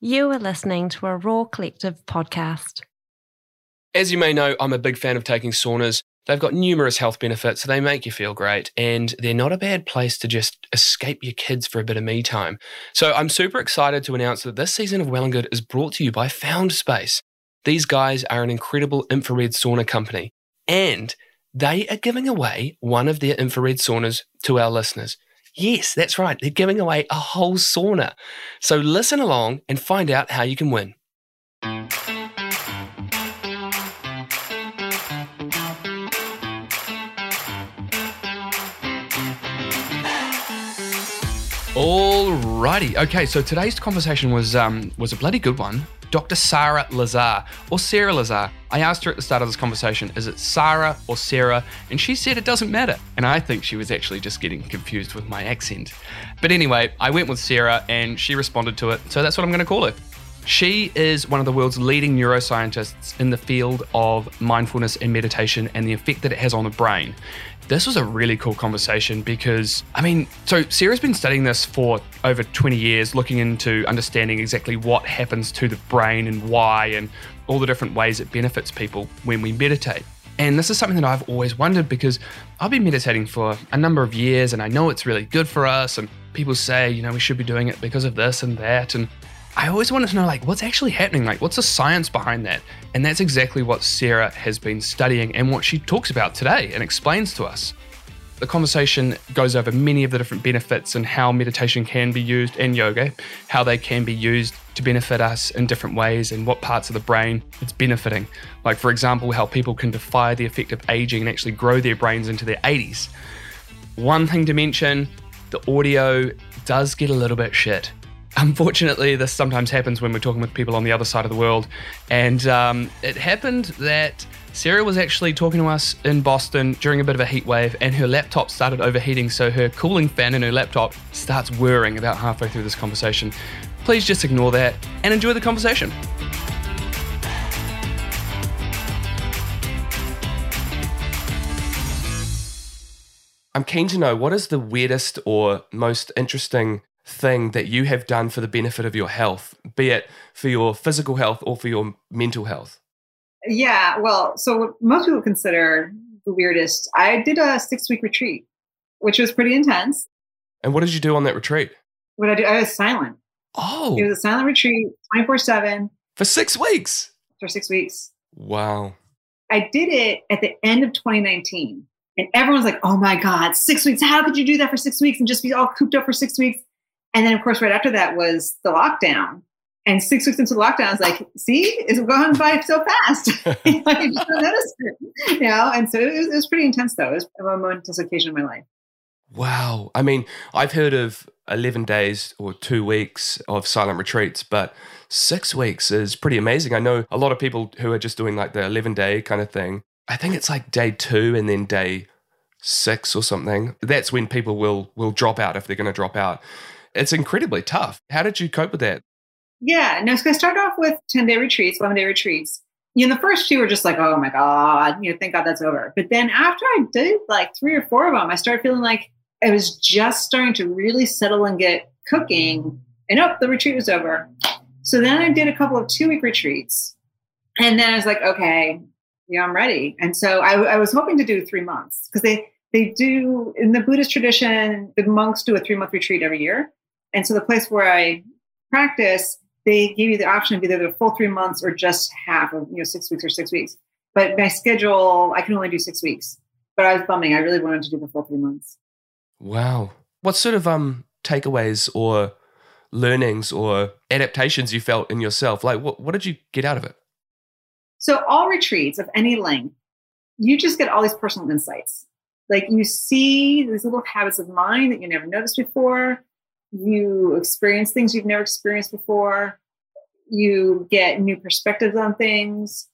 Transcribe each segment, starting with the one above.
You are listening to a Raw Collective podcast. As you may know, I'm a big fan of taking saunas. They've got numerous health benefits, so they make you feel great, and they're not a bad place to just escape your kids for a bit of me time. So I'm super excited to announce that this season of Well and Good is brought to you by Found Space. These guys are an incredible infrared sauna company, and they are giving away one of their infrared saunas to our listeners. Yes, that's right. They're giving away a whole sauna. So listen along and find out how you can win. Alrighty, okay. So today's conversation was um, was a bloody good one. Dr. Sarah Lazar or Sarah Lazar. I asked her at the start of this conversation, is it Sarah or Sarah? And she said it doesn't matter. And I think she was actually just getting confused with my accent. But anyway, I went with Sarah and she responded to it. So that's what I'm going to call her. She is one of the world's leading neuroscientists in the field of mindfulness and meditation and the effect that it has on the brain. This was a really cool conversation because, I mean, so Sarah's been studying this for over 20 years, looking into understanding exactly what happens to the brain and why, and all the different ways it benefits people when we meditate. And this is something that I've always wondered because I've been meditating for a number of years and I know it's really good for us. And people say, you know, we should be doing it because of this and that. And I always wanted to know, like, what's actually happening? Like, what's the science behind that? And that's exactly what Sarah has been studying and what she talks about today and explains to us. The conversation goes over many of the different benefits and how meditation can be used and yoga, how they can be used to benefit us in different ways and what parts of the brain it's benefiting. Like, for example, how people can defy the effect of aging and actually grow their brains into their 80s. One thing to mention the audio does get a little bit shit. Unfortunately, this sometimes happens when we're talking with people on the other side of the world. And um, it happened that Sarah was actually talking to us in Boston during a bit of a heat wave, and her laptop started overheating. So her cooling fan in her laptop starts whirring about halfway through this conversation. Please just ignore that and enjoy the conversation. I'm keen to know what is the weirdest or most interesting thing that you have done for the benefit of your health, be it for your physical health or for your mental health? Yeah, well, so most people consider the weirdest. I did a six week retreat, which was pretty intense. And what did you do on that retreat? What I do, I was silent. Oh, it was a silent retreat, twenty four seven for six weeks. For six weeks. Wow. I did it at the end of 2019, and everyone's like, "Oh my god, six weeks! How could you do that for six weeks and just be all cooped up for six weeks?" And then, of course, right after that was the lockdown. And six weeks into the lockdown, I was like, see, it's going by so fast. I just don't notice it. You know, and so it was, it was pretty intense, though. It was a momentous occasion in my life. Wow. I mean, I've heard of 11 days or two weeks of silent retreats, but six weeks is pretty amazing. I know a lot of people who are just doing like the 11 day kind of thing. I think it's like day two and then day six or something. That's when people will will drop out if they're going to drop out it's incredibly tough. How did you cope with that? Yeah, no, so I started off with 10 day retreats, 11 day retreats. You know, the first two were just like, oh my God, you know, thank God that's over. But then after I did like three or four of them, I started feeling like I was just starting to really settle and get cooking. And oh, the retreat was over. So then I did a couple of two week retreats. And then I was like, okay, yeah, I'm ready. And so I, I was hoping to do three months because they, they do in the Buddhist tradition, the monks do a three month retreat every year. And so the place where I practice, they give you the option of either the full three months or just half of, you know, six weeks or six weeks. But my schedule, I can only do six weeks. But I was bumming. I really wanted to do the full three months. Wow. What sort of um takeaways or learnings or adaptations you felt in yourself? Like what, what did you get out of it? So all retreats of any length, you just get all these personal insights. Like you see these little habits of mind that you never noticed before you experience things you've never experienced before. You get new perspectives on things.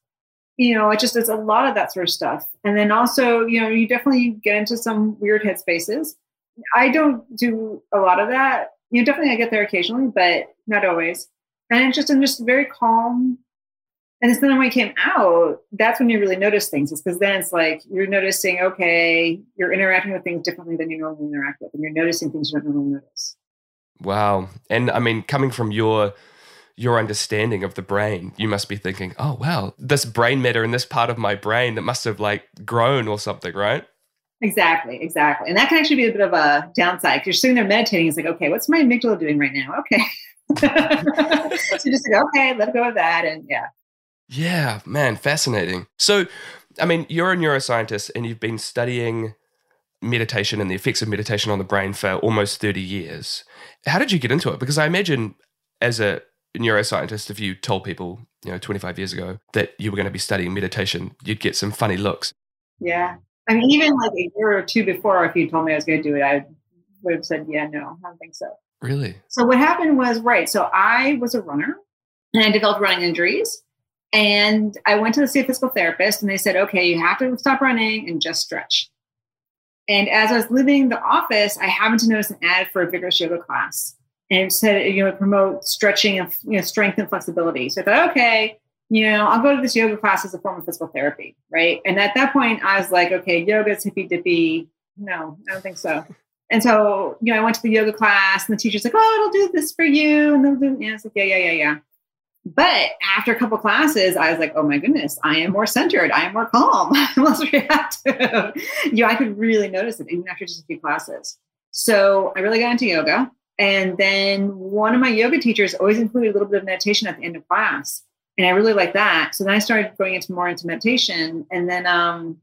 You know it just it's a lot of that sort of stuff. And then also you know you definitely get into some weird headspaces. I don't do a lot of that. You know definitely i get there occasionally but not always. And it's just i'm just very calm. And it's then when I came out, that's when you really notice things. It's because then it's like you're noticing, okay, you're interacting with things differently than you normally interact with, and you're noticing things you don't normally notice. Wow. And I mean, coming from your your understanding of the brain, you must be thinking, oh, wow, this brain matter in this part of my brain that must have like grown or something, right? Exactly, exactly. And that can actually be a bit of a downside you're sitting there meditating. It's like, okay, what's my amygdala doing right now? Okay. so just like, okay, let go of that. And yeah. Yeah, man, fascinating. So, I mean, you're a neuroscientist and you've been studying meditation and the effects of meditation on the brain for almost 30 years. How did you get into it? Because I imagine as a neuroscientist, if you told people, you know, 25 years ago that you were going to be studying meditation, you'd get some funny looks. Yeah. I mean, even like a year or two before, if you told me I was going to do it, I would have said, yeah, no, I don't think so. Really? So what happened was, right. So I was a runner and I developed running injuries. And I went to the see a physical therapist and they said, okay, you have to stop running and just stretch. And as I was leaving the office, I happened to notice an ad for a vigorous yoga class. And it said, you know, promote stretching and you know, strength and flexibility. So I thought, okay, you know, I'll go to this yoga class as a form of physical therapy, right? And at that point, I was like, okay, yoga's hippy dippy. No, I don't think so. And so, you know, I went to the yoga class, and the teacher's like, "Oh, it'll do this for you," and they'll. Yeah, it's like, yeah, yeah, yeah, yeah. But after a couple classes, I was like, "Oh my goodness, I am more centered. I am more calm. I'm less reactive." you know, I could really notice it even after just a few classes. So I really got into yoga, and then one of my yoga teachers always included a little bit of meditation at the end of class and I really like that. So then I started going into more into meditation, and then um,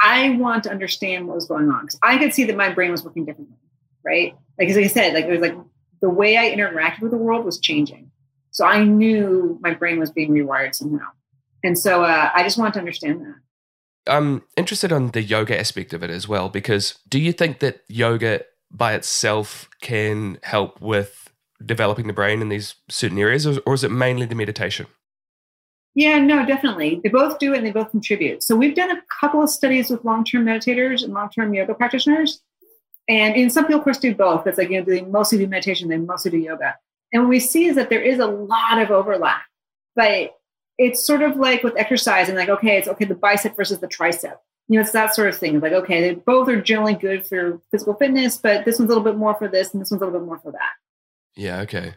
I want to understand what was going on because I could see that my brain was working differently, right? Like as I said, like it was like the way I interacted with the world was changing. So I knew my brain was being rewired somehow, and so uh, I just wanted to understand that. I'm interested on the yoga aspect of it as well because do you think that yoga by itself can help with developing the brain in these certain areas, or, or is it mainly the meditation? Yeah, no, definitely. They both do it and they both contribute. So we've done a couple of studies with long-term meditators and long-term yoga practitioners. And in some people, of course, do both. It's like, you know, they mostly do meditation, they mostly do yoga. And what we see is that there is a lot of overlap. But it's sort of like with exercise and like, okay, it's okay, the bicep versus the tricep. You know, it's that sort of thing. Like, okay, they both are generally good for physical fitness, but this one's a little bit more for this and this one's a little bit more for that. Yeah, okay.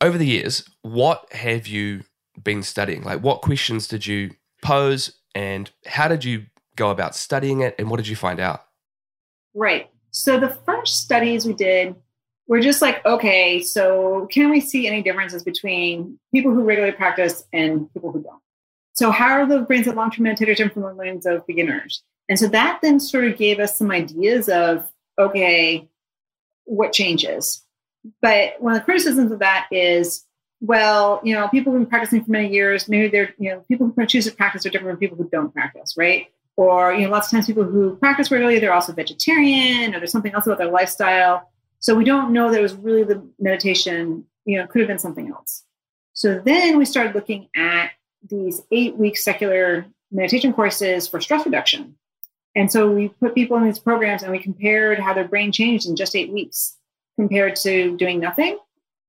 Over the years, what have you been studying? Like, what questions did you pose and how did you go about studying it and what did you find out? Right. So, the first studies we did were just like, okay, so can we see any differences between people who regularly practice and people who don't? So, how are the brains of long term meditators different from the brains of beginners? And so that then sort of gave us some ideas of, okay, what changes? But one of the criticisms of that is well, you know, people who've been practicing for many years, maybe they're, you know, people who choose to practice are different from people who don't practice, right? Or, you know, lots of times people who practice regularly, they're also vegetarian or there's something else about their lifestyle. So we don't know that it was really the meditation, you know, could have been something else. So then we started looking at these eight week secular meditation courses for stress reduction. And so we put people in these programs and we compared how their brain changed in just eight weeks compared to doing nothing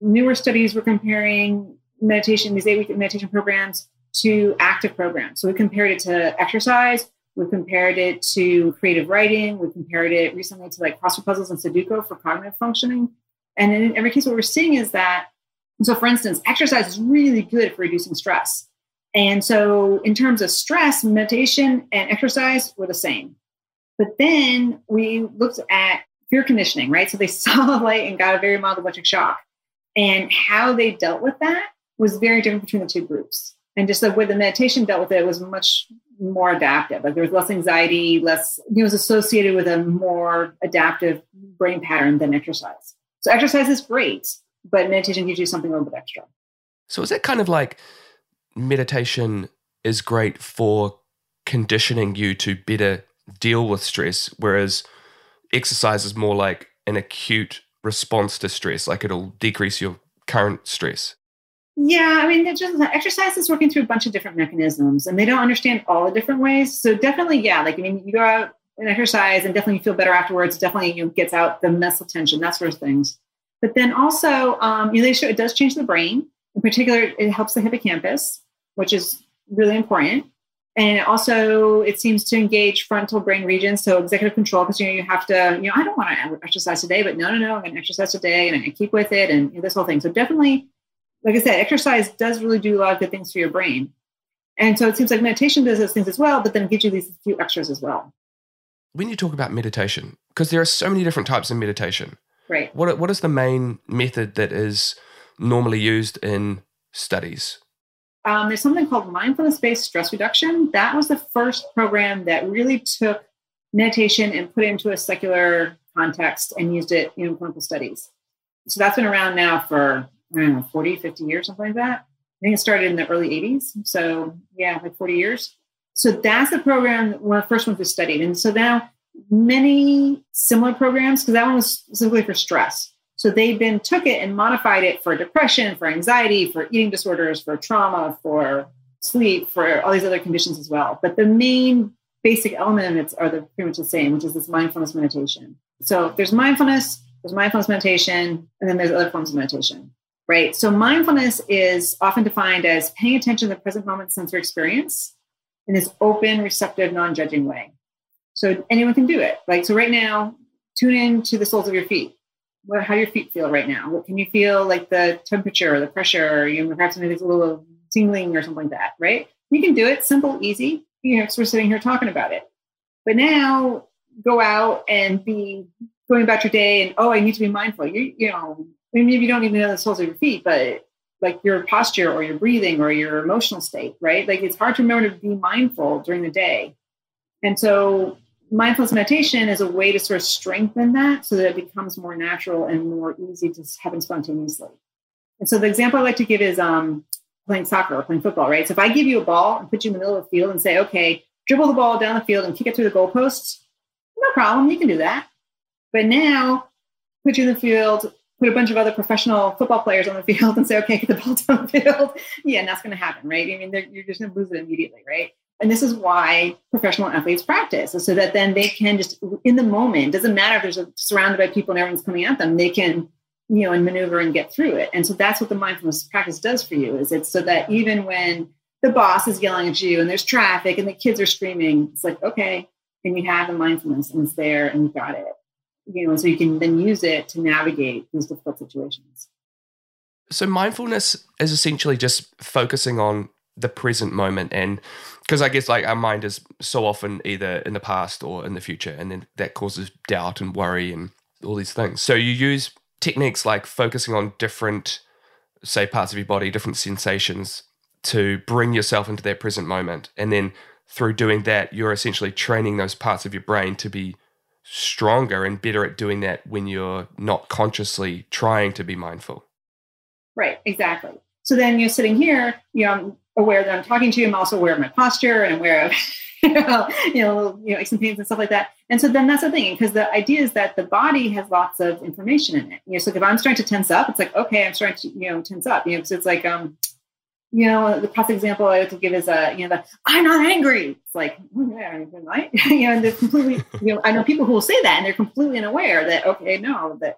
newer studies were comparing meditation, these eight week meditation programs to active programs. So we compared it to exercise, we compared it to creative writing, we compared it recently to like crossword puzzles and Sudoku for cognitive functioning. And in every case, what we're seeing is that, so for instance, exercise is really good for reducing stress. And so, in terms of stress, meditation and exercise were the same. But then we looked at fear conditioning, right? So they saw the light and got a very mild electric shock. And how they dealt with that was very different between the two groups. And just the way the meditation dealt with it was much more adaptive. Like there was less anxiety, less, it was associated with a more adaptive brain pattern than exercise. So exercise is great, but meditation gives you something a little bit extra. So is it kind of like meditation is great for conditioning you to better deal with stress, whereas exercise is more like an acute response to stress? Like it'll decrease your current stress? Yeah, I mean, just exercise is working through a bunch of different mechanisms, and they don't understand all the different ways. So definitely, yeah, like I mean, you go out and exercise, and definitely you feel better afterwards. Definitely, you know, gets out the muscle tension, that sort of things. But then also, um, you know, it does change the brain. In particular, it helps the hippocampus, which is really important and also it seems to engage frontal brain regions so executive control because you know you have to you know i don't want to exercise today but no no no i'm going to exercise today and i keep with it and you know, this whole thing so definitely like I said, exercise does really do a lot of good things for your brain. And so it seems like meditation does those things as well, but then it gives you these few extras as well. When you talk about meditation, because there are so many different types of meditation, Right. what what is the main method that is normally used in studies? Um, there's something called mindfulness based stress reduction. That was the first program that really took meditation and put it into a secular context and used it in clinical studies. So that's been around now for, I don't know, 40, 50 years, something like that. I think it started in the early 80s. So, yeah, like 40 years. So that's the program, of the first ones we studied. And so now many similar programs, because that one was specifically for stress. So they then took it and modified it for depression, for anxiety, for eating disorders, for trauma, for sleep, for all these other conditions as well. But the main basic element of it are the, pretty much the same, which is this mindfulness meditation. So there's mindfulness, there's mindfulness meditation, and then there's other forms of meditation, right? So mindfulness is often defined as paying attention to the present moment sensory experience in this open, receptive, non-judging way. So anyone can do it. Like so, right now, tune in to the soles of your feet. What, how your feet feel right now? What can you feel like the temperature, or the pressure? You know, perhaps maybe there's a little tingling or something like that, right? You can do it, simple, easy. You know, we're sitting here talking about it. But now, go out and be going about your day, and oh, I need to be mindful. You, you know, maybe you don't even know the soles of your feet, but like your posture or your breathing or your emotional state, right? Like it's hard to remember to be mindful during the day. And so mindfulness meditation is a way to sort of strengthen that so that it becomes more natural and more easy to happen spontaneously. And so the example I like to give is um, playing soccer or playing football, right? So if I give you a ball and put you in the middle of the field and say, okay, dribble the ball down the field and kick it through the goalposts, no problem, you can do that. But now put you in the field, put a bunch of other professional football players on the field and say, okay, get the ball down the field. yeah, and that's going to happen, right? I mean, you're just going to lose it immediately, right? And this is why professional athletes practice, so that then they can just in the moment, doesn't matter if there's a, surrounded by people and everyone's coming at them, they can, you know, and maneuver and get through it. And so that's what the mindfulness practice does for you, is it's so that even when the boss is yelling at you and there's traffic and the kids are screaming, it's like, okay, and you have the mindfulness and it's there and you got it you know, so you can then use it to navigate these difficult situations. So mindfulness is essentially just focusing on the present moment and because I guess like our mind is so often either in the past or in the future and then that causes doubt and worry and all these things. So you use techniques like focusing on different say parts of your body, different sensations to bring yourself into that present moment and then through doing that you're essentially training those parts of your brain to be stronger and better at doing that when you're not consciously trying to be mindful. Right, exactly. So then you're sitting here, you know, I'm aware that I'm talking to you. I'm also aware of my posture and aware of, you know, you know, aches and pains and stuff like that. And so then that's the thing, because the idea is that the body has lots of information in it. You know, so if I'm starting to tense up, it's like, okay, I'm starting to, you know, tense up. You know, so it's like, um, you know, the classic example I like to give is, uh, you know, the I'm not angry. It's like, oh, yeah, right? you know, and they're completely, you know, I know people who will say that and they're completely unaware that, okay, no, that,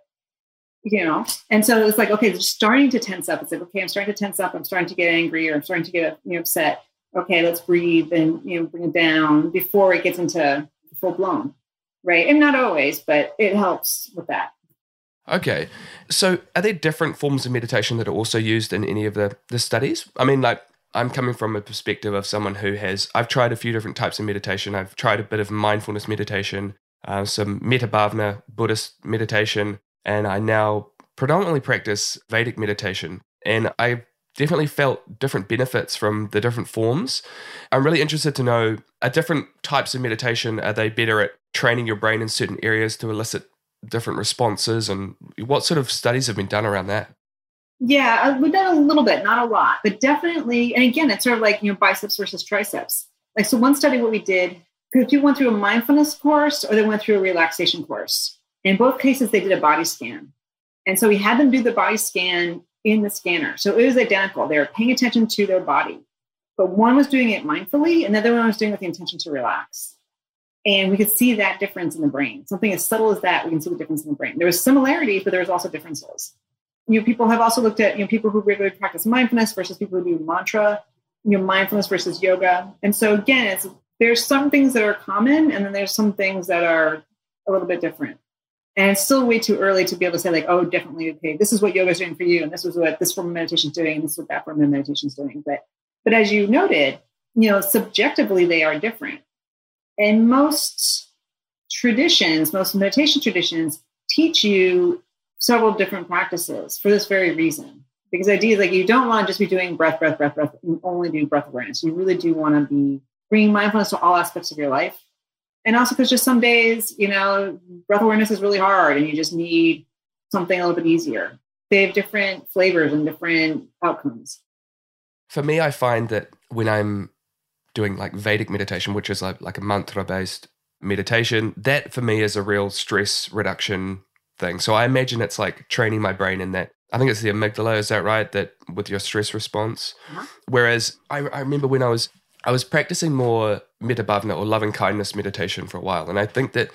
you know, and so it's like, okay, they're starting to tense up. It's like, okay, I'm starting to tense up. I'm starting to get angry or I'm starting to get, you know, upset. Okay, let's breathe and, you know, bring it down before it gets into full blown. Right. And not always, but it helps with that. Okay. So are there different forms of meditation that are also used in any of the, the studies? I mean, like, I'm coming from a perspective of someone who has, I've tried a few different types of meditation. I've tried a bit of mindfulness meditation, uh, some Metta Bhavana Buddhist meditation, and I now predominantly practice Vedic meditation. And I definitely felt different benefits from the different forms. I'm really interested to know are different types of meditation, are they better at training your brain in certain areas to elicit different responses and what sort of studies have been done around that? Yeah uh, we've done a little bit not a lot but definitely and again it's sort of like you know biceps versus triceps. Like so one study what we did because people went through a mindfulness course or they went through a relaxation course. In both cases they did a body scan. And so we had them do the body scan in the scanner. So it was identical. They were paying attention to their body. But one was doing it mindfully and the other one was doing it with the intention to relax and we could see that difference in the brain. Something as subtle as that, we can see the difference in the brain. There was similarities, but there was also differences. You know, people have also looked at you know people who regularly practice mindfulness versus people who do mantra. You know, mindfulness versus yoga. And so again, it's there's some things that are common, and then there's some things that are a little bit different. And it's still way too early to be able to say, like, oh, definitely, okay, this is what yoga is doing for you, and this is what this form of meditation is doing, and this is what that form of meditation is doing. But but as you noted, you know, subjectively they are different. And most traditions, most meditation traditions teach you several different practices for this very reason. Because the idea is like you don't want to just be doing breath, breath, breath, breath, and only do breath awareness. You really do want to be bringing mindfulness to all aspects of your life. And also because just some days, you know, breath awareness is really hard and you just need something a little bit easier. They have different flavors and different outcomes. For me, I find that when I'm doing like Vedic meditation, which is like, like a mantra based meditation, that for me is a real stress reduction thing. So I imagine it's like training my brain in that. I think it's the amygdala, is that right? That with your stress response. Uh-huh. Whereas I, I remember when I was I was practicing more metta bhavana or loving kindness meditation for a while, and I think that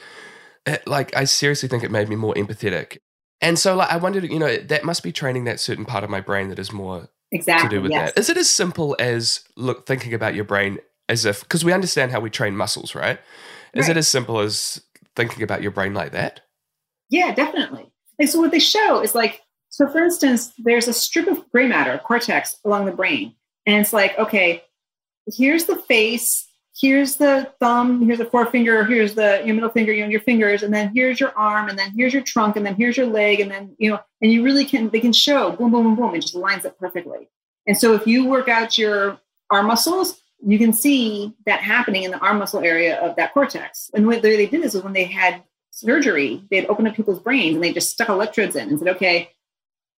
it, like I seriously think it made me more empathetic. And so like I wondered, you know, that must be training that certain part of my brain that is more Exactly. to do with yes. that. Is it as simple as look thinking about your brain as if because we understand how we train muscles, right? Is it as simple as thinking about your brain like that? Yeah, definitely. Like so what they show is like so for instance, there's a strip of gray matter, cortex along the brain. And it's like, okay, here's the face, here's the thumb, here's the forefinger, here's the your middle finger, you know, your fingers, and then here's your arm, and then here's your trunk, and then here's your leg, and then you know, and you really can they can show boom, boom, boom, boom, it just lines up perfectly. And so if you work out your arm muscles, you can see that happening in the arm muscle area of that cortex. And what they did is when they had surgery, they'd open up people's brains and they just stuck electrodes in and said, okay,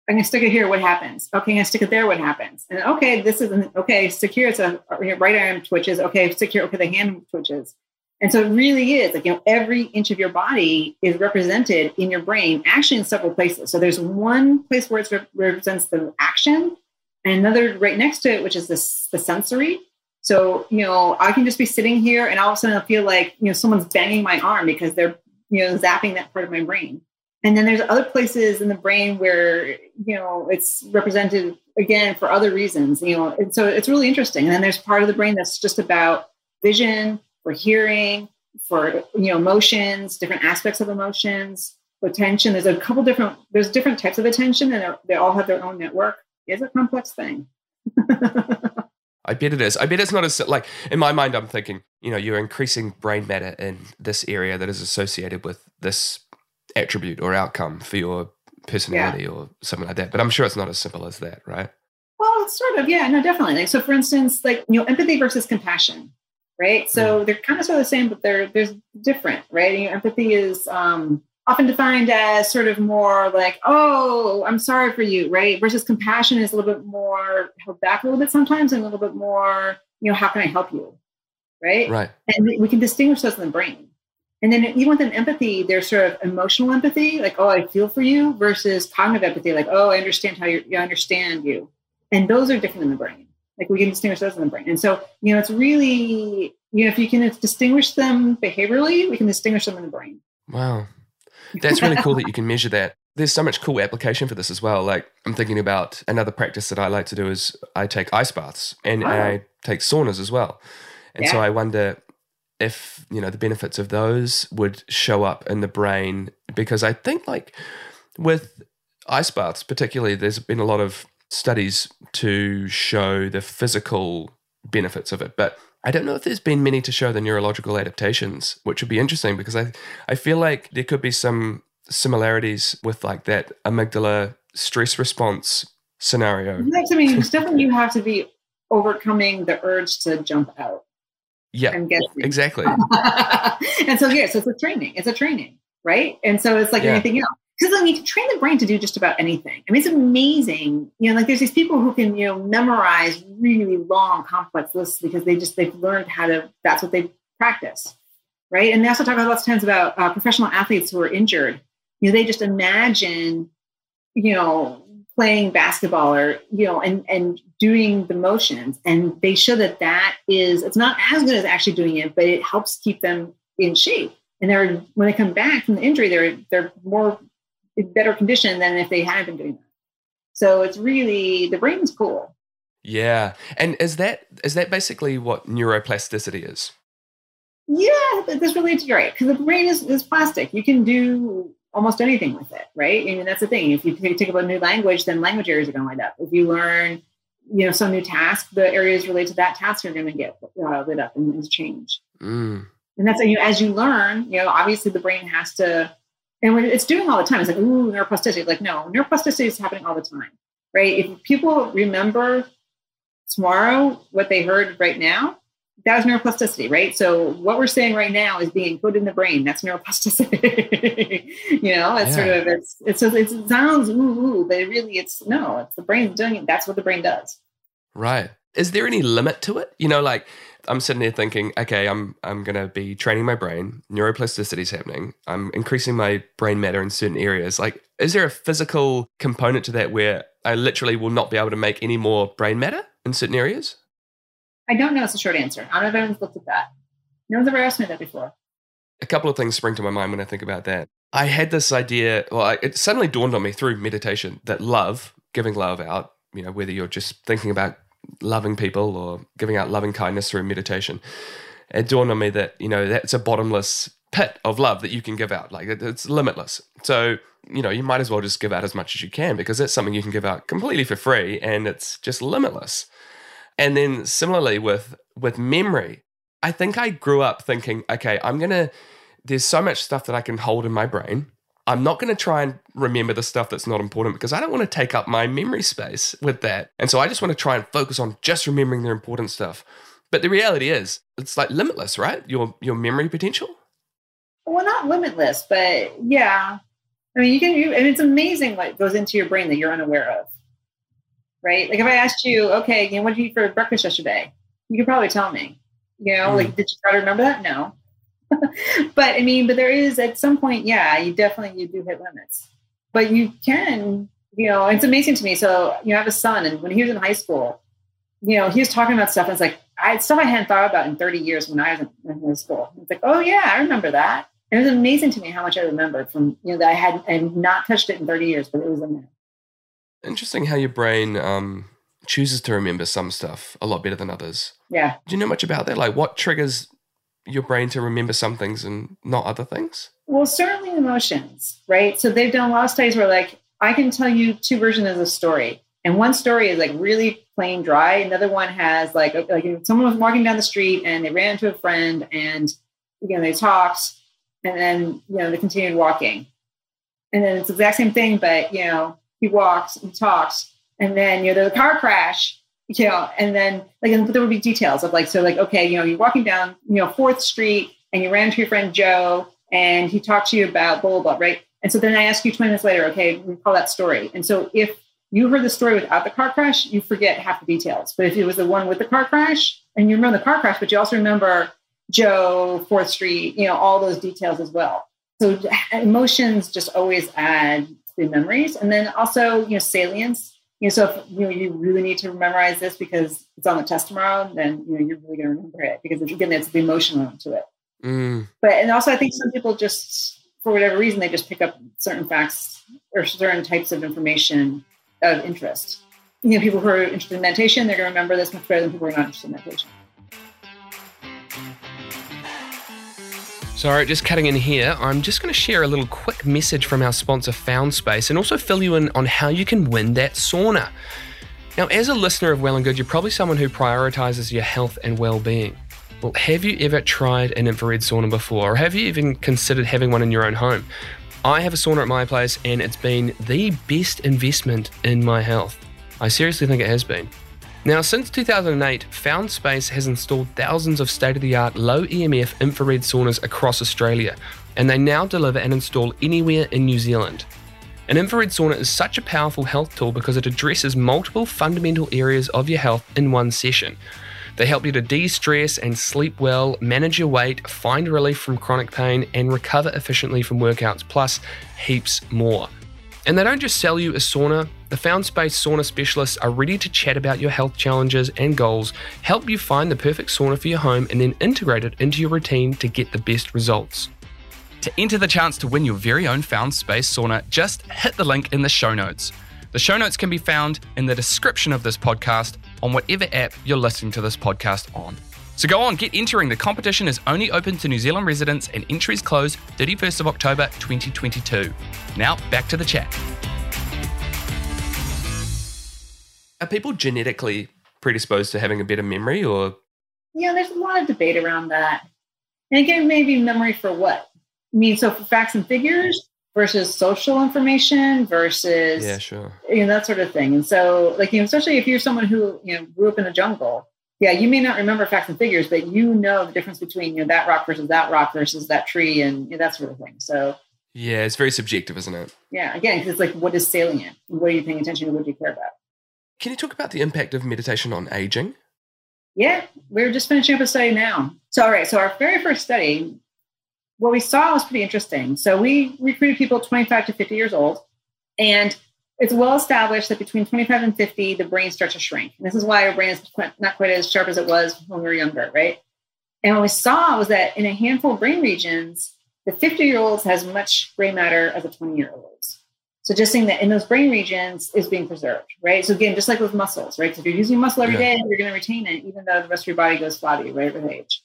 I'm going to stick it here. What happens? Okay, I'm going to stick it there. What happens? And okay, this is okay. Secure. It's a right arm twitches. Okay, here. Okay, the hand twitches. And so it really is like you know every inch of your body is represented in your brain, actually in several places. So there's one place where it rep- represents the action, and another right next to it, which is this the sensory. So you know I can just be sitting here, and all of a sudden I feel like you know someone's banging my arm because they're you know zapping that part of my brain. And then there's other places in the brain where, you know, it's represented again for other reasons, you know, and so it's really interesting. And then there's part of the brain that's just about vision, for hearing, for, you know, emotions, different aspects of emotions, attention. There's a couple different, there's different types of attention and they all have their own network. It's a complex thing. I bet it is. I bet it's not as like in my mind. I'm thinking, you know, you're increasing brain matter in this area that is associated with this attribute or outcome for your personality or something like that. But I'm sure it's not as simple as that, right? Well, sort of, yeah, no, definitely. Like, so for instance, like, you know, empathy versus compassion, right? So they're kind of sort of the same, but they're, there's different, right? You know, empathy is um, often defined as sort of more like, oh, I'm sorry for you, right? Versus compassion is a little bit more held back a little bit sometimes and a little bit more, you know, how can I help you, right? Right. And we- can distinguish those in the brain. And then even within empathy, there's sort of emotional empathy, like, oh, I feel for you, versus cognitive empathy, like, oh, I understand how you're, I understand you. And those are different in the brain. Like we can distinguish those in the brain. And so, you know, it's really, you know, if you can distinguish them behaviorally, we can distinguish them in the brain. Wow. That's really cool that you can measure that. There's so much cool application for this as well. Like I'm thinking about another practice that I like to do is I take ice baths and Oh. I take saunas as well. And so I wonder if, you know, the benefits of those would show up in the brain because I think like with ice baths particularly there's been a lot of studies to show the physical benefits of it. But I don't know if there's been many to show the neurological adaptations, which would be interesting because I I feel like there could be some similarities with like that amygdala stress response scenario. Yes, I mean, definitely you have to be overcoming the urge to jump out. Yeah, I'm guessing. exactly. and so yeah, so it's a training. It's a training, right? And so it's like Yeah. anything else. Because I mean, you can train the brain to do just about anything. I mean, it's amazing. You know, like there's these people who can, you know, memorize really long, complex lists because they just they've learned how to. That's what they practice, right? And they also talk about lots of times about uh, professional athletes who are injured. You know, they just imagine, you know, playing basketball or you know, and and doing the motions, and they show that that is it's not as good as actually doing it, but it helps keep them in shape. And they're when they come back from the injury, they're they're more better condition than if they hadn't been doing that. So it's really the brain's cool. Yeah, and is that is that basically what neuroplasticity is? Yeah, that's really right because the brain is, is plastic. You can do almost anything with it, right? I mean, that's the thing. If you take take up a new language, then language areas are going to light up. If you learn, you know, some new task, the areas related to that task are going to get uh, lit up and, and change. Mm. And that's you know, as you learn, you know, obviously the brain has to, and when it's doing all the time, it's like, ooh, neuroplasticity. Like, no, neuroplasticity is happening all the time, right? If people remember tomorrow what they heard right now, that was neuroplasticity, right? So what we're saying right now is being put in the brain. That's neuroplasticity. you know, it's Yeah. sort of it's it's it sounds ooh, ooh, but it really it's no, it's the brain's doing it. That's what the brain does. Right. Is there any limit to it? You know, like I'm sitting there thinking, okay, I'm I'm gonna be training my brain, neuroplasticity is happening. I'm increasing my brain matter in certain areas. Like, is there a physical component to that where I literally will not be able to make any more brain matter in certain areas? I don't know. It's a short answer. I don't know if anyone's looked at that. No one's ever asked me that before. a couple of things spring to my mind when I think about that. I had this idea, well, I, it suddenly dawned on me through meditation that love, giving love out, you know, whether you're just thinking about loving people or giving out loving kindness through meditation, it dawned on me that, you know, that's a bottomless pit of love that you can give out. Like it's limitless. So, you know, you might as well just give out as much as you can because that's something you can give out completely for free and it's just limitless. And then similarly with with memory, I think I grew up thinking, okay, I'm gonna. There's so much stuff that I can hold in my brain. I'm not going to try and remember the stuff that's not important because I don't want to take up my memory space with that. And so I just want to try and focus on just remembering the important stuff. But the reality is, it's like limitless, right? Your your memory potential. Well, not limitless, but yeah. I mean, you can. You, and it's amazing what goes into your brain that you're unaware of, right? Like if I asked you, okay, you know, what did you eat for breakfast yesterday? You could probably tell me. You know, Mm. like did you try to remember that? No. but I mean, but there is at some point, yeah, you definitely you do hit limits. But you can, you know, it's amazing to me. So you know, I have a son, and when he was in high school, you know, he was talking about stuff. And it's like I stuff I hadn't thought about in 30 years when I was in, in high school. It's like, oh yeah, I remember that. And it was amazing to me how much I remembered from you know that I had and not touched it in 30 years, but it was in there. Interesting how your brain um, chooses to remember some stuff a lot better than others. Yeah. Do you know much about that? Like, what triggers your brain to remember some things and not other things? Well, certainly emotions, right? So they've done a lot of studies where like I can tell you two versions of the story. And one story is like really plain dry. Another one has like like someone was walking down the street and they ran into a friend and you know they talked and then you know they continued walking. And then it's the exact same thing, but you know, he walks and talks, and then you know there's a car crash, you know, and then like and there would be details of like so like okay, you know, you're walking down, you know, Fourth Street and you ran into your friend Joe and he talked to you about blah blah blah, right? And so then I ask you 20 minutes later, okay, recall that story. And so if you heard the story without the car crash, you forget half the details. But if it was the one with the car crash, and you remember the car crash, but you also remember Joe, Fourth Street, you know, all those details as well. So uh, emotions just always add to memories. And then also, you know, salience. You know, so if you know you really need to memorize this because it's on the test tomorrow, then you know you're really going to remember it because again, it's the emotional to it. Mm, But and also, I think some people just, for whatever reason, they just pick up certain facts or certain types of information of interest. You know, people who are interested in meditation, they're going to remember this much better than people who are not interested in meditation. So, just cutting in here, I'm just going to share a little quick message from our sponsor, Found Space, and also fill you in on how you can win that sauna. Now, as a listener of Well and Good, you're probably someone who prioritizes your health and well being. Well, have you ever tried an infrared sauna before, or have you even considered having one in your own home? I have a sauna at my place, and it's been the best investment in my health. I seriously think it has been. Now, since 2008, Found Space has installed thousands of state of the art low EMF infrared saunas across Australia, and they now deliver and install anywhere in New Zealand. An infrared sauna is such a powerful health tool because it addresses multiple fundamental areas of your health in one session. They help you to de stress and sleep well, manage your weight, find relief from chronic pain, and recover efficiently from workouts, plus heaps more. And they don't just sell you a sauna, the Found Space sauna specialists are ready to chat about your health challenges and goals, help you find the perfect sauna for your home, and then integrate it into your routine to get the best results. To enter the chance to win your very own Found Space sauna, just hit the link in the show notes. The show notes can be found in the description of this podcast on whatever app you're listening to this podcast on. So go on, get entering. The competition is only open to New Zealand residents and entries close 31st of October 2022. Now, back to the chat. Are people genetically predisposed to having a better memory or Yeah, there's a lot of debate around that. And again, maybe memory for what? I mean, so for facts and figures versus social information versus Yeah, sure. you know that sort of thing. And so, like you know, especially if you're someone who you know grew up in the jungle, yeah, you may not remember facts and figures, but you know the difference between you know that rock versus that rock versus that tree and you know, that sort of thing. So Yeah, it's very subjective, isn't it? yeah, again, it's like what is salient? What are you paying attention to? What do you care about? Can you talk about the impact of meditation on aging? Yeah, we were just finishing up a study now. So, all right, so our very first study, what we saw was pretty interesting. So, we recruited people 25 to 50 years old, and it's well established that between 25 and 50, the brain starts to shrink. And this is why our brain is not quite as sharp as it was when we were younger, right? And what we saw was that in a handful of brain regions, the 50 year olds has much gray matter as the 20 year olds. So just saying that in those brain regions is being preserved, right? So again, just like with muscles, right? So if you're using muscle every Yeah. day, you're going to retain it, even though the rest of your body goes flabby, right, with age.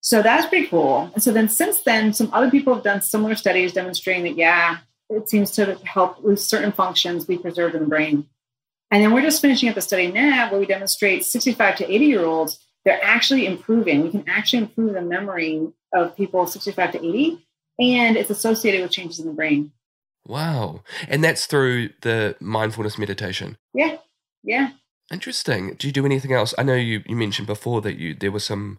So that's pretty cool. And so then since then, some other people have done similar studies demonstrating that, yeah, it seems to help with certain functions be preserved in the brain. And then we're just finishing up a study now where we demonstrate 65 to 80 year olds, they're actually improving. We can actually improve the memory of people 65 to 80, and it's associated with changes in the brain. Wow. And that's through the mindfulness meditation. Yeah, yeah. Interesting. Do you do anything else? I know you, you mentioned before that you there were some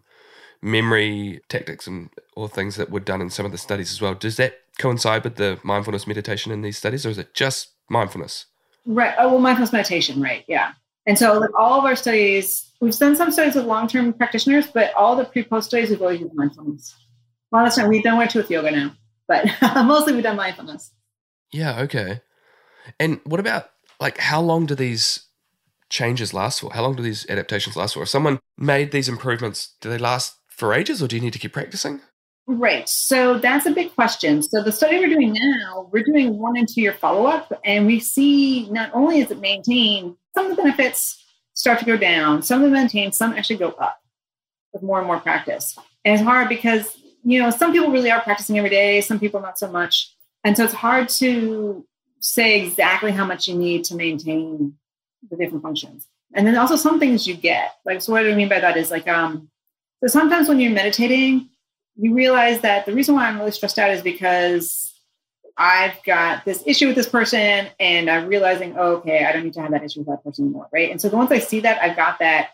memory tactics and all things that were done in some of the studies as well. Does that coincide with the mindfulness meditation in these studies, or is it just mindfulness? Right. Oh, well, mindfulness meditation, right. Yeah. And so, like all of our studies, we've done some studies with long term practitioners, but all the pre post studies, we've always used mindfulness. A lot of time, we've done one or two with yoga now, but mostly we've done mindfulness. Yeah, okay. And what about like how long do these changes last for? How long do these adaptations last for? If someone made these improvements, do they last for ages or do you need to keep practicing? Right. So that's a big question. So the study we're doing now, we're doing one and two year follow up, and we see not only is it maintained, some of the benefits start to go down, some of them maintain, some actually go up with more and more practice. And it's hard because, you know, some people really are practicing every day, some people not so much. And so it's hard to say exactly how much you need to maintain the different functions. And then also some things you get. Like, so what do I mean by that is like, um, so sometimes when you're meditating, you realize that the reason why I'm really stressed out is because I've got this issue with this person and I'm realizing, oh, okay, I don't need to have that issue with that person anymore, right? And so once I see that, I've got that,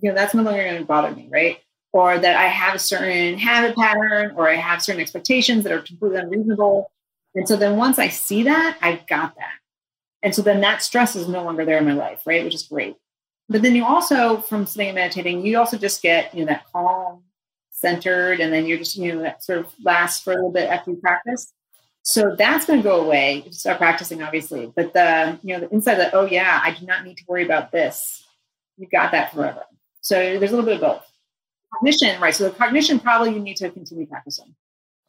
you know, that's no longer going to bother me, right? Or that I have a certain habit pattern or I have certain expectations that are completely unreasonable. And so then once I see that, I've got that. And so then that stress is no longer there in my life, right? Which is great. But then you also, from sitting and meditating, you also just get, you know, that calm, centered, and then you're just, you know, that sort of lasts for a little bit after you practice. So that's going to go away if you start practicing, obviously. But the, you know, the inside that, oh yeah, I do not need to worry about this. You've got that forever. So there's a little bit of both. Cognition, right? So the cognition probably you need to continue practicing.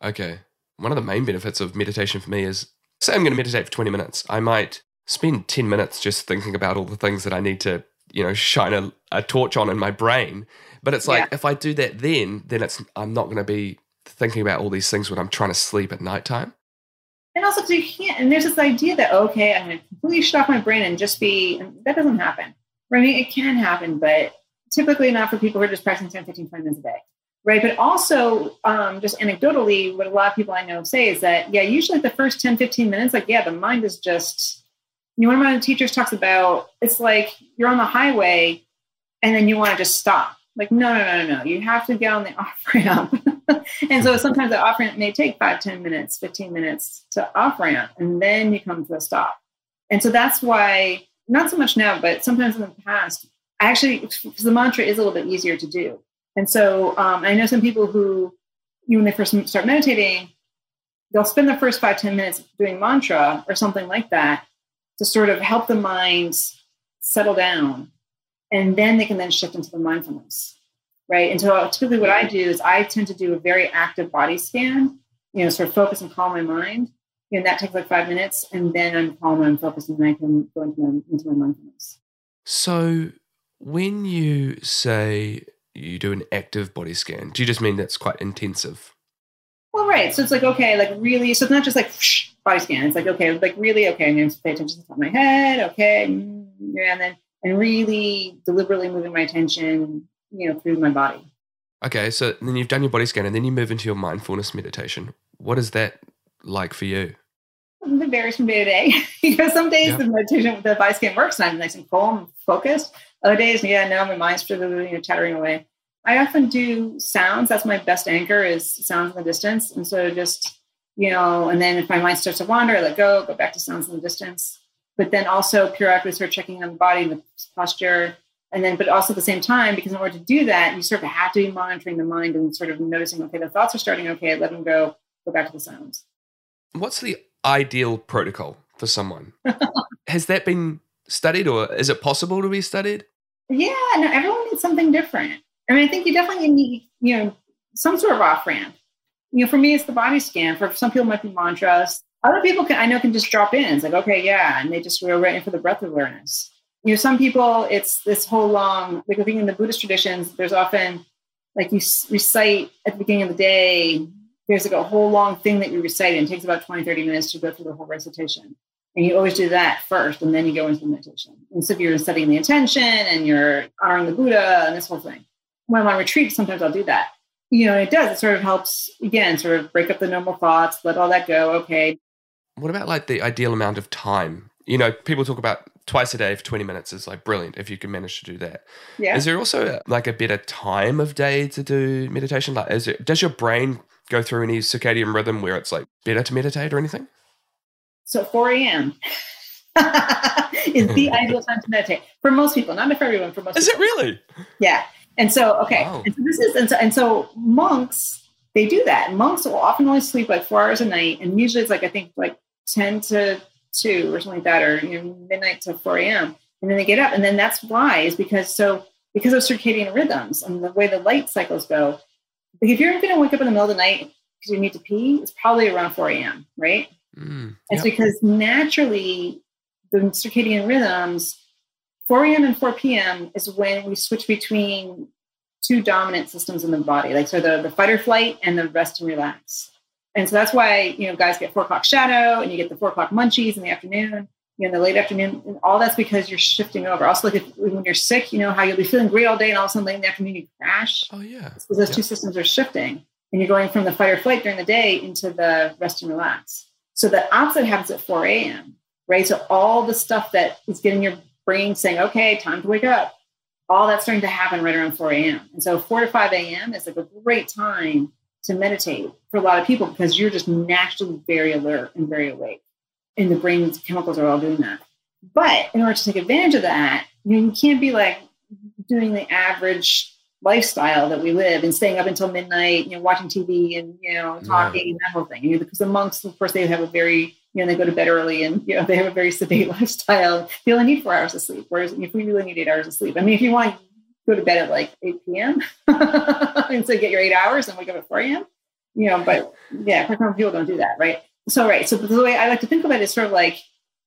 Okay. One of the main benefits of meditation for me is say I'm going to meditate for 20 minutes. I might spend 10 minutes just thinking about all the things that I need to, you know, shine a, a torch on in my brain. But it's like Yeah. if I do that then, then it's I'm not going to be thinking about all these things when I'm trying to sleep at nighttime. And also, you can't, and there's this idea that, okay, I'm going to completely shut off my brain and just be, and that doesn't happen. Right? I mean, it can happen, but typically not for people who are just practicing 10, 15, 20 minutes a day. Right. But also, um, just anecdotally, what a lot of people I know say is that, yeah, usually the first 10, 15 minutes, like, yeah, the mind is just, you know, one of my teachers talks about it's like you're on the highway and then you want to just stop. Like, no, no, no, no, no. You have to get on the off ramp. and so sometimes the off ramp may take five, 10 minutes, 15 minutes to off ramp, and then you come to a stop. And so that's why, not so much now, but sometimes in the past, actually, because the mantra is a little bit easier to do. And so um, I know some people who, you when they first start meditating, they'll spend the first five, 10 minutes doing mantra or something like that to sort of help the mind settle down. And then they can then shift into the mindfulness right? And so typically what I do is I tend to do a very active body scan, you know, sort of focus and calm my mind. You know, that takes like five minutes, and then I'm calm and I'm focused, and I can go into my, into my mindfulness. So when you say you do an active body scan? Do you just mean that's quite intensive? Well, right. So it's like, okay, like really, so it's not just like whoosh, body scan. It's like, okay, like really, okay, I'm going to pay attention to the top of my head. Okay. mm, And then, and really deliberately moving my attention, you know, through my body. Okay, so then you've done your body scan and then you move into your mindfulness meditation. What is that like for you? It varies from day to day. because some days Yeah. the meditation, the body scan works and I'm nice and calm, and focused. Other days, yeah, no, my mind's you know, chattering away. I often do sounds. That's my best anchor is sounds in the distance. And so just, you know, and then if my mind starts to wander, I let go, go back to sounds in the distance. But then also periodically start checking on the body, and the posture. And then, but also at the same time, because in order to do that, you sort of have to be monitoring the mind and sort of noticing, okay, the thoughts are starting, okay, let them go, go back to the sounds. What's the ideal protocol for someone? Has that been studied or is it possible to be studied? Yeah, no, everyone needs something different. I mean, I think you definitely need, you know, some sort of off ramp. You know, for me, it's the body scan. For some people, it might be mantras. Other people can, I know, can just drop in. It's like, okay, yeah, and they just go right in for the breath awareness. You know, some people, it's this whole long. Like I think in the Buddhist traditions, there's often like you recite at the beginning of the day. There's like a whole long thing that you recite, and it takes about 20, 30 minutes to go through the whole recitation. And you always do that first, and then you go into the meditation. And so if you're setting the intention and you're honoring the Buddha and this whole thing. When I'm on retreat, sometimes I'll do that. You know, it does. It sort of helps, again, sort of break up the normal thoughts, let all that go. Okay. What about like the ideal amount of time? You know, people talk about twice a day for 20 minutes is like brilliant if you can manage to do that. Yeah. Is there also like a better time of day to do meditation? Like, is it, does your brain go through any circadian rhythm where it's like better to meditate or anything? So 4 a.m. is the ideal time to meditate for most people, not for everyone. For most Is people. it really? Yeah. And so, okay. Wow. And so this is, and so, and so monks, they do that. Monks will often only sleep like four hours a night. And usually it's like, I think like 10 to 2 or something like that, or, you know, midnight to 4 a.m. And then they get up. And then that's why is because, so because of circadian rhythms and the way the light cycles go, like if you're going to wake up in the middle of the night because you need to pee, it's probably around 4 a.m., right? Mm, It's because naturally the circadian rhythms, 4 a.m. and 4 p.m. is when we switch between two dominant systems in the body, like so the, the fight or flight and the rest and relax. And so that's why, you know, guys get four o'clock shadow and you get the four o'clock munchies in the afternoon, you know, in the late afternoon, and all that's because you're shifting over. Also, like if, when you're sick, you know, how you'll be feeling great all day and all of a sudden late in the afternoon you crash Oh, yeah. because those Yeah. two systems are shifting and you're going from the fight or flight during the day into the rest and relax. So the opposite happens at 4 a.m., right? So all the stuff that is getting your brain saying, okay, time to wake up, all that's starting to happen right around 4 a.m. And so 4 to 5 a.m. is like a great time to meditate for a lot of people because you're just naturally very alert and very awake. And the brain's chemicals are all doing that. But in order to take advantage of that, you, know, you can't be like doing the average lifestyle that we live and staying up until midnight, you know, watching TV and, you know, talking and that whole thing. You know, because the monks, of course, they have a very, you know, they go to bed early and, you know, they have a very sedate lifestyle. They only need four hours of sleep. Whereas if we really need eight hours of sleep, I mean, if you want to go to bed at like 8 p.m. and so get your eight hours and wake up at 4 a.m., you know, but yeah, people don't do that, right? So, right. So the way I like to think about it is sort of like,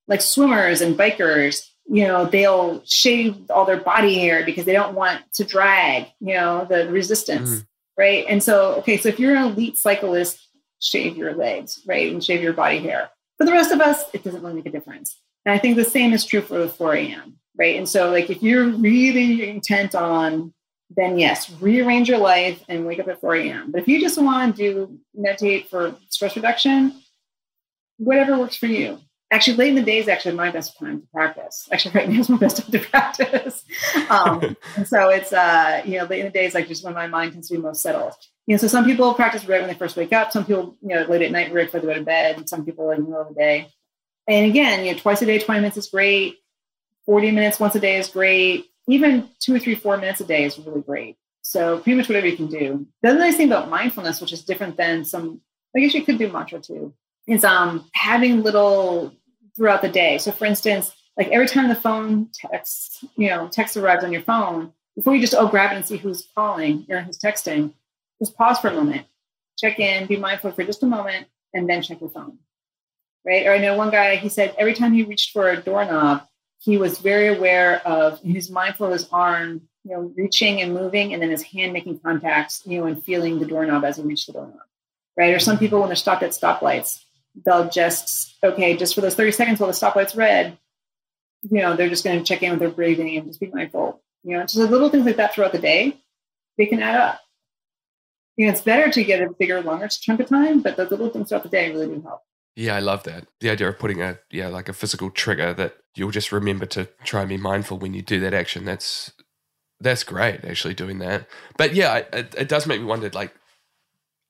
like swimmers and bikers, you know, they'll shave all their body hair because they don't want to drag, you know, the resistance, Mm. right? And so, okay, so if you're an elite cyclist, shave your legs, right? And shave your body hair. For the rest of us, it doesn't really make a difference. And I think the same is true for the 4 a.m., right? And so, like, if you're really intent on, then yes, rearrange your life and wake up at 4 a.m. But if you just want to do meditate for stress reduction, whatever works for you. Actually, late in the day is actually my best time to practice. Actually, right now is my best time to practice. Um, and so it's, uh, you know, late in the day is like just when my mind tends to be most settled. You know, so some people practice right when they first wake up. Some people, you know, late at night, right before they go to bed. And some people in the middle of the day. And again, you know, twice a day, 20 minutes is great. 40 minutes once a day is great. Even two or three, four minutes a day is really great. So pretty much whatever you can do. The other nice thing about mindfulness, which is different than some, I guess you could do mantra too, is um having little throughout the day. So for instance, like every time the phone texts, you know, text arrives on your phone, before you just oh grab it and see who's calling or who's texting, just pause for a moment, check in, be mindful for just a moment, and then check your phone. Right? Or I know one guy, he said every time he reached for a doorknob, he was very aware of was mindful of his arm you know, reaching and moving, and then his hand making contacts, you know, and feeling the doorknob as he reached the doorknob, right? Or some people when they're stopped at stoplights, they'll just okay, just for those thirty seconds while the stoplight's red, you know, they're just going to check in with their breathing and just be mindful. You know, just little things like that throughout the day, they can add up. You know, it's better to get a bigger, longer chunk of time, but the little things throughout the day really do help. Yeah, I love that. The idea of putting a yeah, like a physical trigger that you'll just remember to try and be mindful when you do that action. That's that's great actually doing that. But yeah, it, it does make me wonder like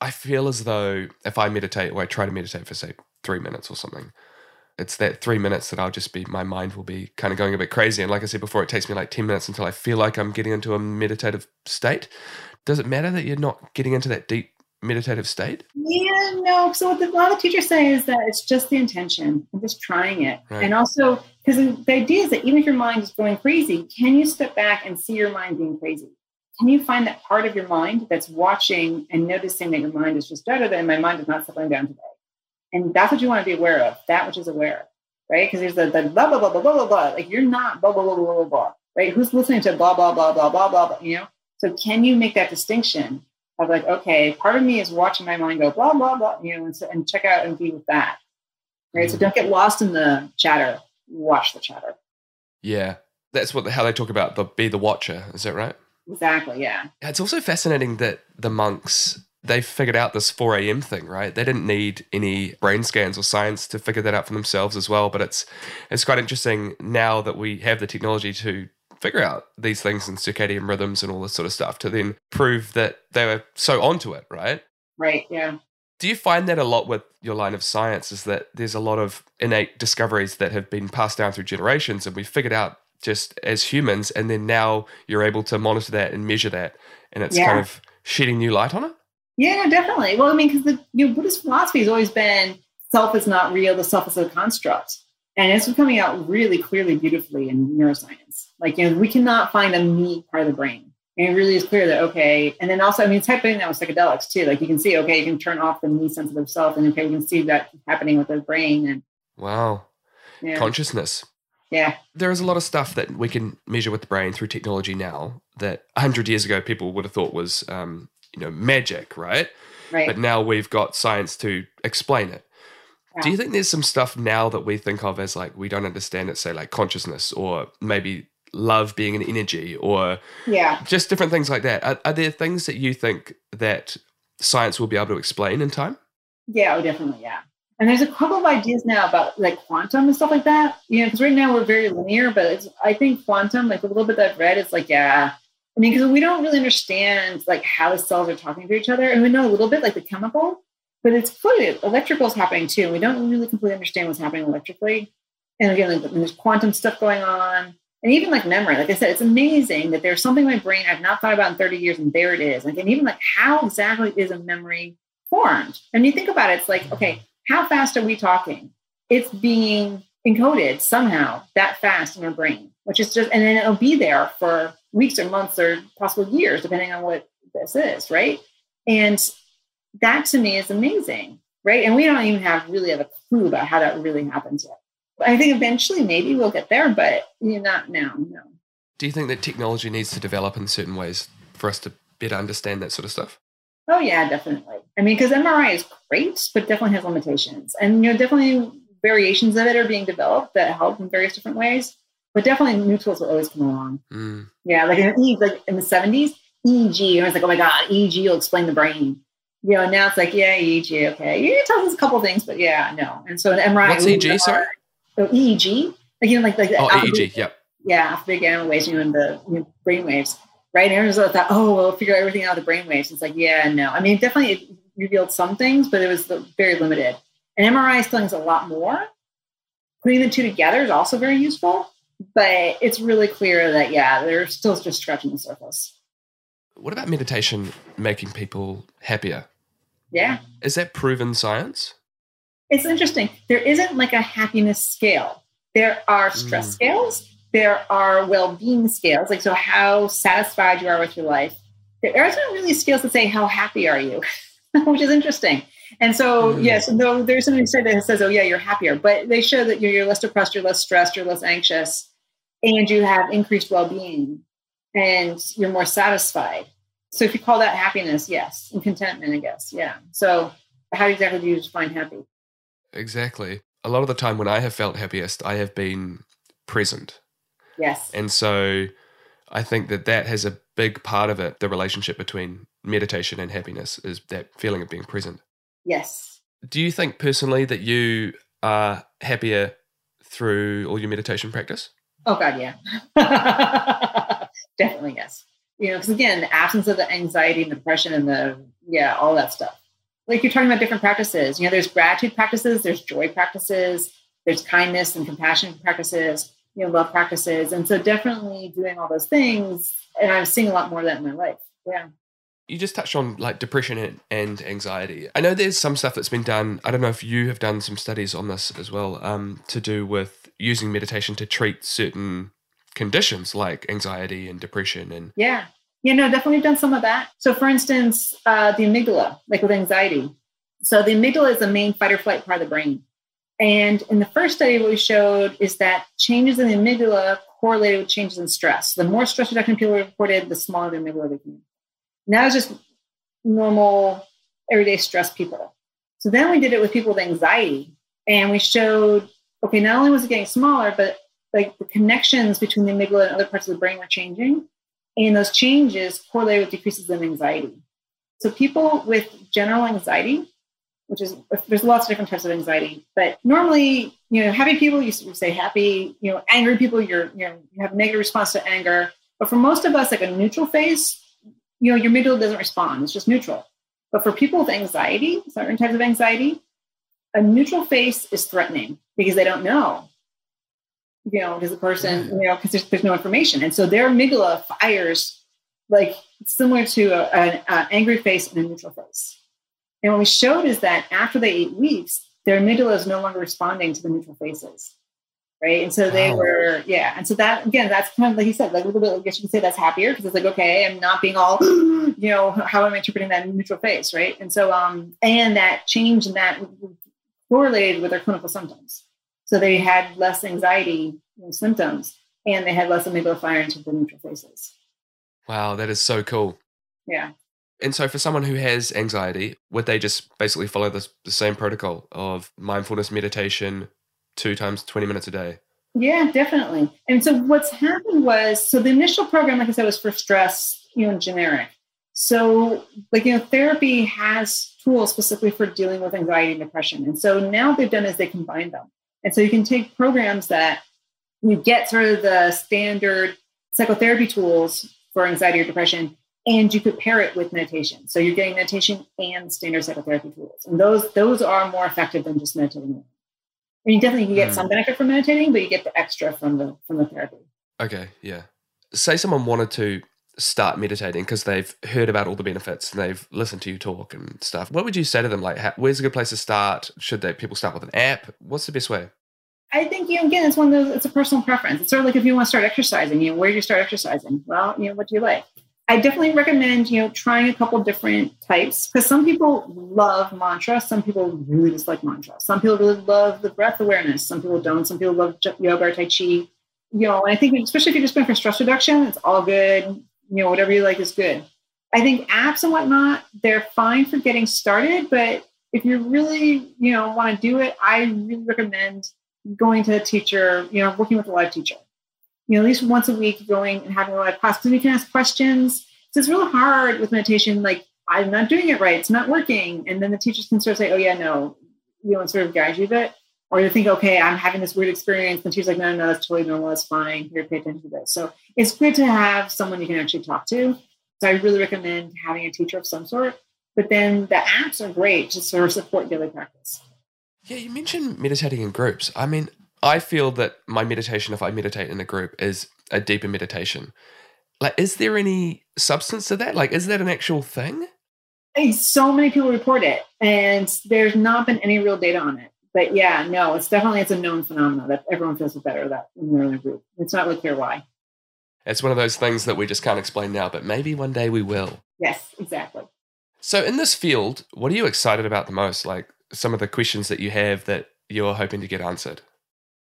I feel as though if I meditate or I try to meditate for say 3 minutes or something, it's that 3 minutes that I'll just be my mind will be kind of going a bit crazy and like I said before it takes me like 10 minutes until I feel like I'm getting into a meditative state. Does it matter that you're not getting into that deep meditative state? Yeah, no. So what the, a lot of teachers say is that it's just the intention and just trying it. Right. And also, because the idea is that even if your mind is going crazy, can you step back and see your mind being crazy? Can you find that part of your mind that's watching and noticing that your mind is just better than my mind is not settling down today? And that's what you want to be aware of, that which is aware, right? Because there's the, the blah, blah, blah, blah, blah, blah, blah. Like you're not blah, blah, blah, blah, blah, blah, right? Who's listening to blah, blah, blah, blah, blah, blah, blah, you know? So can you make that distinction of like, okay, part of me is watching my mind go blah blah blah, you know, and, so, and check out and be with that, right? So mm. don't get lost in the chatter. Watch the chatter. Yeah, that's what the, how they talk about the be the watcher. Is that right? Exactly. Yeah. It's also fascinating that the monks they figured out this 4 a.m. thing, right? They didn't need any brain scans or science to figure that out for themselves as well. But it's it's quite interesting now that we have the technology to figure out these things and circadian rhythms and all this sort of stuff to then prove that they were so onto it, right? Right. Yeah. Do you find that a lot with your line of science is that there's a lot of innate discoveries that have been passed down through generations and we figured out just as humans and then now you're able to monitor that and measure that and it's Yeah. kind of shedding new light on it? Yeah, definitely. Well, I mean, because the you know, Buddhist philosophy has always been self is not real, the self is a construct. And it's coming out really clearly, beautifully in neuroscience. Like, you know, we cannot find a me part of the brain. And it really is clear that, okay, and then also, I mean, it's happening in that with psychedelics too. Like, you can see, okay, you can turn off the me sensitive self, and okay, you can see that happening with the brain. And Wow. yeah, Consciousness. yeah, There is a lot of stuff that we can measure with the brain through technology now that 100 years ago people would have thought was, um, you know, magic, right? right. But now we've got science to explain it. Do you think there's some stuff now that we think of as like we don't understand it, say like consciousness or maybe love being an energy or yeah. just different things like that? Are, are there things that you think that science will be able to explain in time? Yeah, oh, definitely. Yeah. And there's a couple of ideas now about like quantum and stuff like that. You know, because right now we're very linear, but it's, I think quantum, like a little bit that I've read, is like, yeah. I mean, because we don't really understand like how the cells are talking to each other, and we know a little bit like the chemical, but it's fluid. Electrical is happening too. We don't really completely understand what's happening electrically. And again, like, there's quantum stuff going on, and even like memory. Like I said, it's amazing that there's something in my brain I've not thought about in 30 years, and there it is. Like, and even like how exactly is a memory formed? And you think about it, it's like, okay, how fast are we talking? It's being encoded somehow that fast in our brain, which is just, and then it'll be there for weeks or months or possible years, depending on what this is, right? And that to me is amazing, right? And we don't even have really have a clue about how that really happens yet. I think eventually maybe we'll get there, but you know, not now, no. Do you think that technology needs to develop in certain ways for us to better understand that sort of stuff? Oh yeah, definitely. I mean, because MRI is great, but definitely has limitations, and you know, definitely variations of it are being developed that help in various different ways. But definitely, new tools will always come along. Mm. Yeah, like in like in the seventies, EEG, and it's like, oh my god, EEG will explain the brain. You know, and now it's like, yeah, EEG, okay, you tell us a couple things, but yeah, no. And so an MRI, What's EEG, sorry? So EEG, like you know, like like the Oh, EEG. Yep. yeah, alpha beta gamma waves, you know, and the you know, brain waves, right? And everyone's thought, oh, we'll figure everything out of the brain waves. It's like, yeah, no. I mean, definitely it revealed some things, but it was the- very limited. And MRI still has a lot more. Putting the two together is also very useful, but it's really clear that, yeah, they're still just scratching the surface. What about meditation making people happier? Yeah. Is that proven science? It's interesting. There isn't like a happiness scale. There are stress Mm. scales. There are well-being scales. Like, so how satisfied you are with your life. There isn't really scales that say how happy are you, which is interesting. And so, Mm. yes, though there's something said that says, oh yeah, you're happier, but they show that you're, you're less depressed, you're less stressed, you're less anxious, and you have increased well-being. and you're more satisfied. So if you call that happiness, yes, and contentment, I guess, yeah. So how exactly do you define happy? Exactly. A lot of the time when I have felt happiest, I have been present. Yes. And so I think that that has a big part of it. The relationship between meditation and happiness is that feeling of being present. Yes. Do you think personally that you are happier through all your meditation practice? Oh, God, yeah. Definitely, yes. You know, because again, the absence of the anxiety and depression and the, yeah, all that stuff. Like you're talking about different practices. You know, there's gratitude practices, there's joy practices, there's kindness and compassion practices you know, love practices. And so definitely doing all those things. And I'm seeing a lot more of that in my life. Yeah. You just touched on like depression and, and anxiety. I know there's some stuff that's been done. I don't know if you have done some studies on this as well, um, to do with using meditation to treat certain conditions like anxiety and depression and yeah yeah no definitely done some of that so for instance uh, the amygdala like with anxiety so the amygdala is the main fight or flight part of the brain and in the first study, what we showed is that changes in the amygdala correlated with changes in stress. The more stress reduction people reported, the smaller the amygdala became. Now it's just normal, everyday stress people. So then we did it with people with anxiety, and we showed okay, not only was it getting smaller, but like the connections between the amygdala and other parts of the brain were changing, and those changes correlated with decreases in anxiety. So people with general anxiety which is there's lots of different types of anxiety. But normally, you know, happy people you say happy. You know, angry people you're you you have negative response to anger. But for most of us, like a neutral face, you know, your amygdala doesn't respond. It's just neutral. But for people with anxiety, certain types of anxiety, a neutral face is threatening because they don't know. You know, does the person, you know, because there's, there's no information. And so their amygdala fires like similar to an angry face and a neutral face. And what we showed is that after the eight weeks, their amygdala is no longer responding to the neutral faces. Right. And so they wow. were, yeah. And so that, again, that's kind of like you said, like a little bit, I guess you could say that's happier because it's like, okay, I'm not being all, you know, how am I interpreting that neutral face? Right. And so, um, and that change in that correlated with their clinical symptoms. So they had less anxiety symptoms and they had less amygdala fire into the neutral faces. Wow. That is so cool. Yeah. And so, for someone who has anxiety, would they just basically follow this, the same protocol of mindfulness meditation two times 20 minutes a day? Yeah, definitely. And so, what's happened was so the initial program, like I said, was for stress, you know, generic. So, like, you know, therapy has tools specifically for dealing with anxiety and depression. And so now they've done is they combine them. And so you can take programs that you get sort of the standard psychotherapy tools for anxiety or depression and you could pair it with meditation. So you're getting meditation and standard psychotherapy tools, and those those are more effective than just meditating. I mean, definitely you get mm. some benefit from meditating, but you get the extra from the from the therapy. Okay, yeah. Say someone wanted to start meditating because they've heard about all the benefits and they've listened to you talk and stuff. What would you say to them? Like, how, where's a good place to start? Should they people start with an app? What's the best way? I think you know, again, it's one of those. It's a personal preference. It's sort of like if you want to start exercising. You know, where do you start exercising? Well, you know, what do you like? I definitely recommend, you know, trying a couple different types because some people love mantra. Some people really dislike mantra. Some people really love the breath awareness. Some people don't. Some people love yoga or Tai Chi. You know, and I think especially if you're just going for stress reduction, it's all good. You know, whatever you like is good. I think apps and whatnot, they're fine for getting started. But if you really, you know, want to do it, I really recommend going to a teacher, you know, working with a live teacher you know, at least once a week going and having a live class because you can ask questions. So it's really hard with meditation. Like, I'm not doing it right. It's not working. And then the teachers can sort of say, oh, yeah, no, you know, and sort of guide you a bit. Or you think, okay, I'm having this weird experience. And teacher's like, no, no, that's totally normal. That's fine. Here, pay attention to this. So it's good to have someone you can actually talk to. So I really recommend having a teacher of some sort. But then the apps are great to sort of support daily practice. Yeah, you mentioned meditating in groups. I mean, I feel that my meditation, if I meditate in a group, is a deeper meditation. Like, is there any substance to that? Like, is that an actual thing? So many people report it, and there's not been any real data on it. But yeah, no, it's definitely it's a known phenomenon that everyone feels better that when they're in a group. It's not really clear why. It's one of those things that we just can't explain now, but maybe one day we will. Yes, exactly. So, in this field, what are you excited about the most? Like some of the questions that you have that you're hoping to get answered?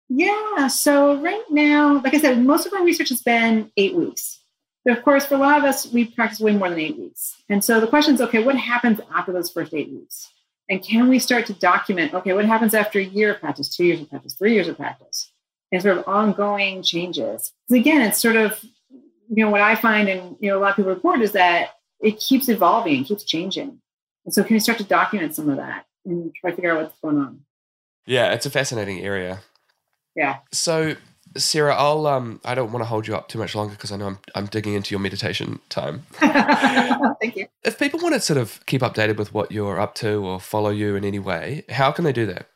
Yeah. So right now, like I said, most of our research has been eight weeks. But of course, for a lot of us, we practice way more than eight weeks. And so the question is okay, what happens after those first eight weeks? And can we start to document, okay, what happens after a year of practice, two years of practice, three years of practice, and sort of ongoing changes? Because again, it's sort of, you know, what I find and, you know, a lot of people report is that it keeps evolving, keeps changing. And so can we start to document some of that and try to figure out what's going on? Yeah, it's a fascinating area. Yeah. So, Sarah, I'll um, I don't want to hold you up too much longer because I know I'm I'm digging into your meditation time. Thank you. If people want to sort of keep updated with what you're up to or follow you in any way, how can they do that?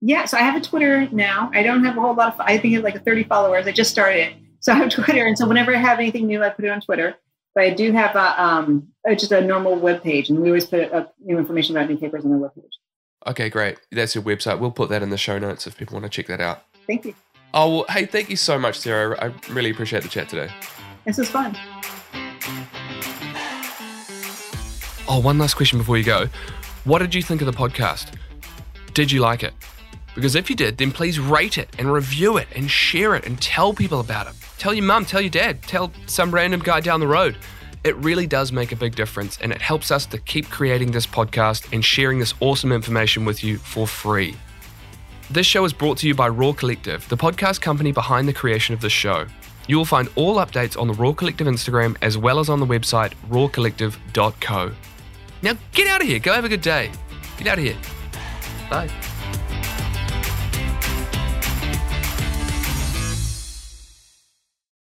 Yeah, so I have a Twitter now. I don't have a whole lot of, I think it's like 30 followers. I just started it. So I have Twitter. And so whenever I have anything new, I put it on Twitter. But I do have a, um, just a normal web page, and we always put up new information about new papers on the web page. Okay, great. That's your website. We'll put that in the show notes if people want to check that out. Thank you. Oh, well, hey, thank you so much, Sarah. I really appreciate the chat today. This is fun. Oh, one last question before you go. What did you think of the podcast? Did you like it? Because if you did, then please rate it and review it and share it and tell people about it. Tell your mum, tell your dad, tell some random guy down the road. It really does make a big difference and it helps us to keep creating this podcast and sharing this awesome information with you for free. This show is brought to you by Raw Collective, the podcast company behind the creation of this show. You will find all updates on the Raw Collective Instagram as well as on the website rawcollective.co. Now get out of here, go have a good day. Get out of here. Bye.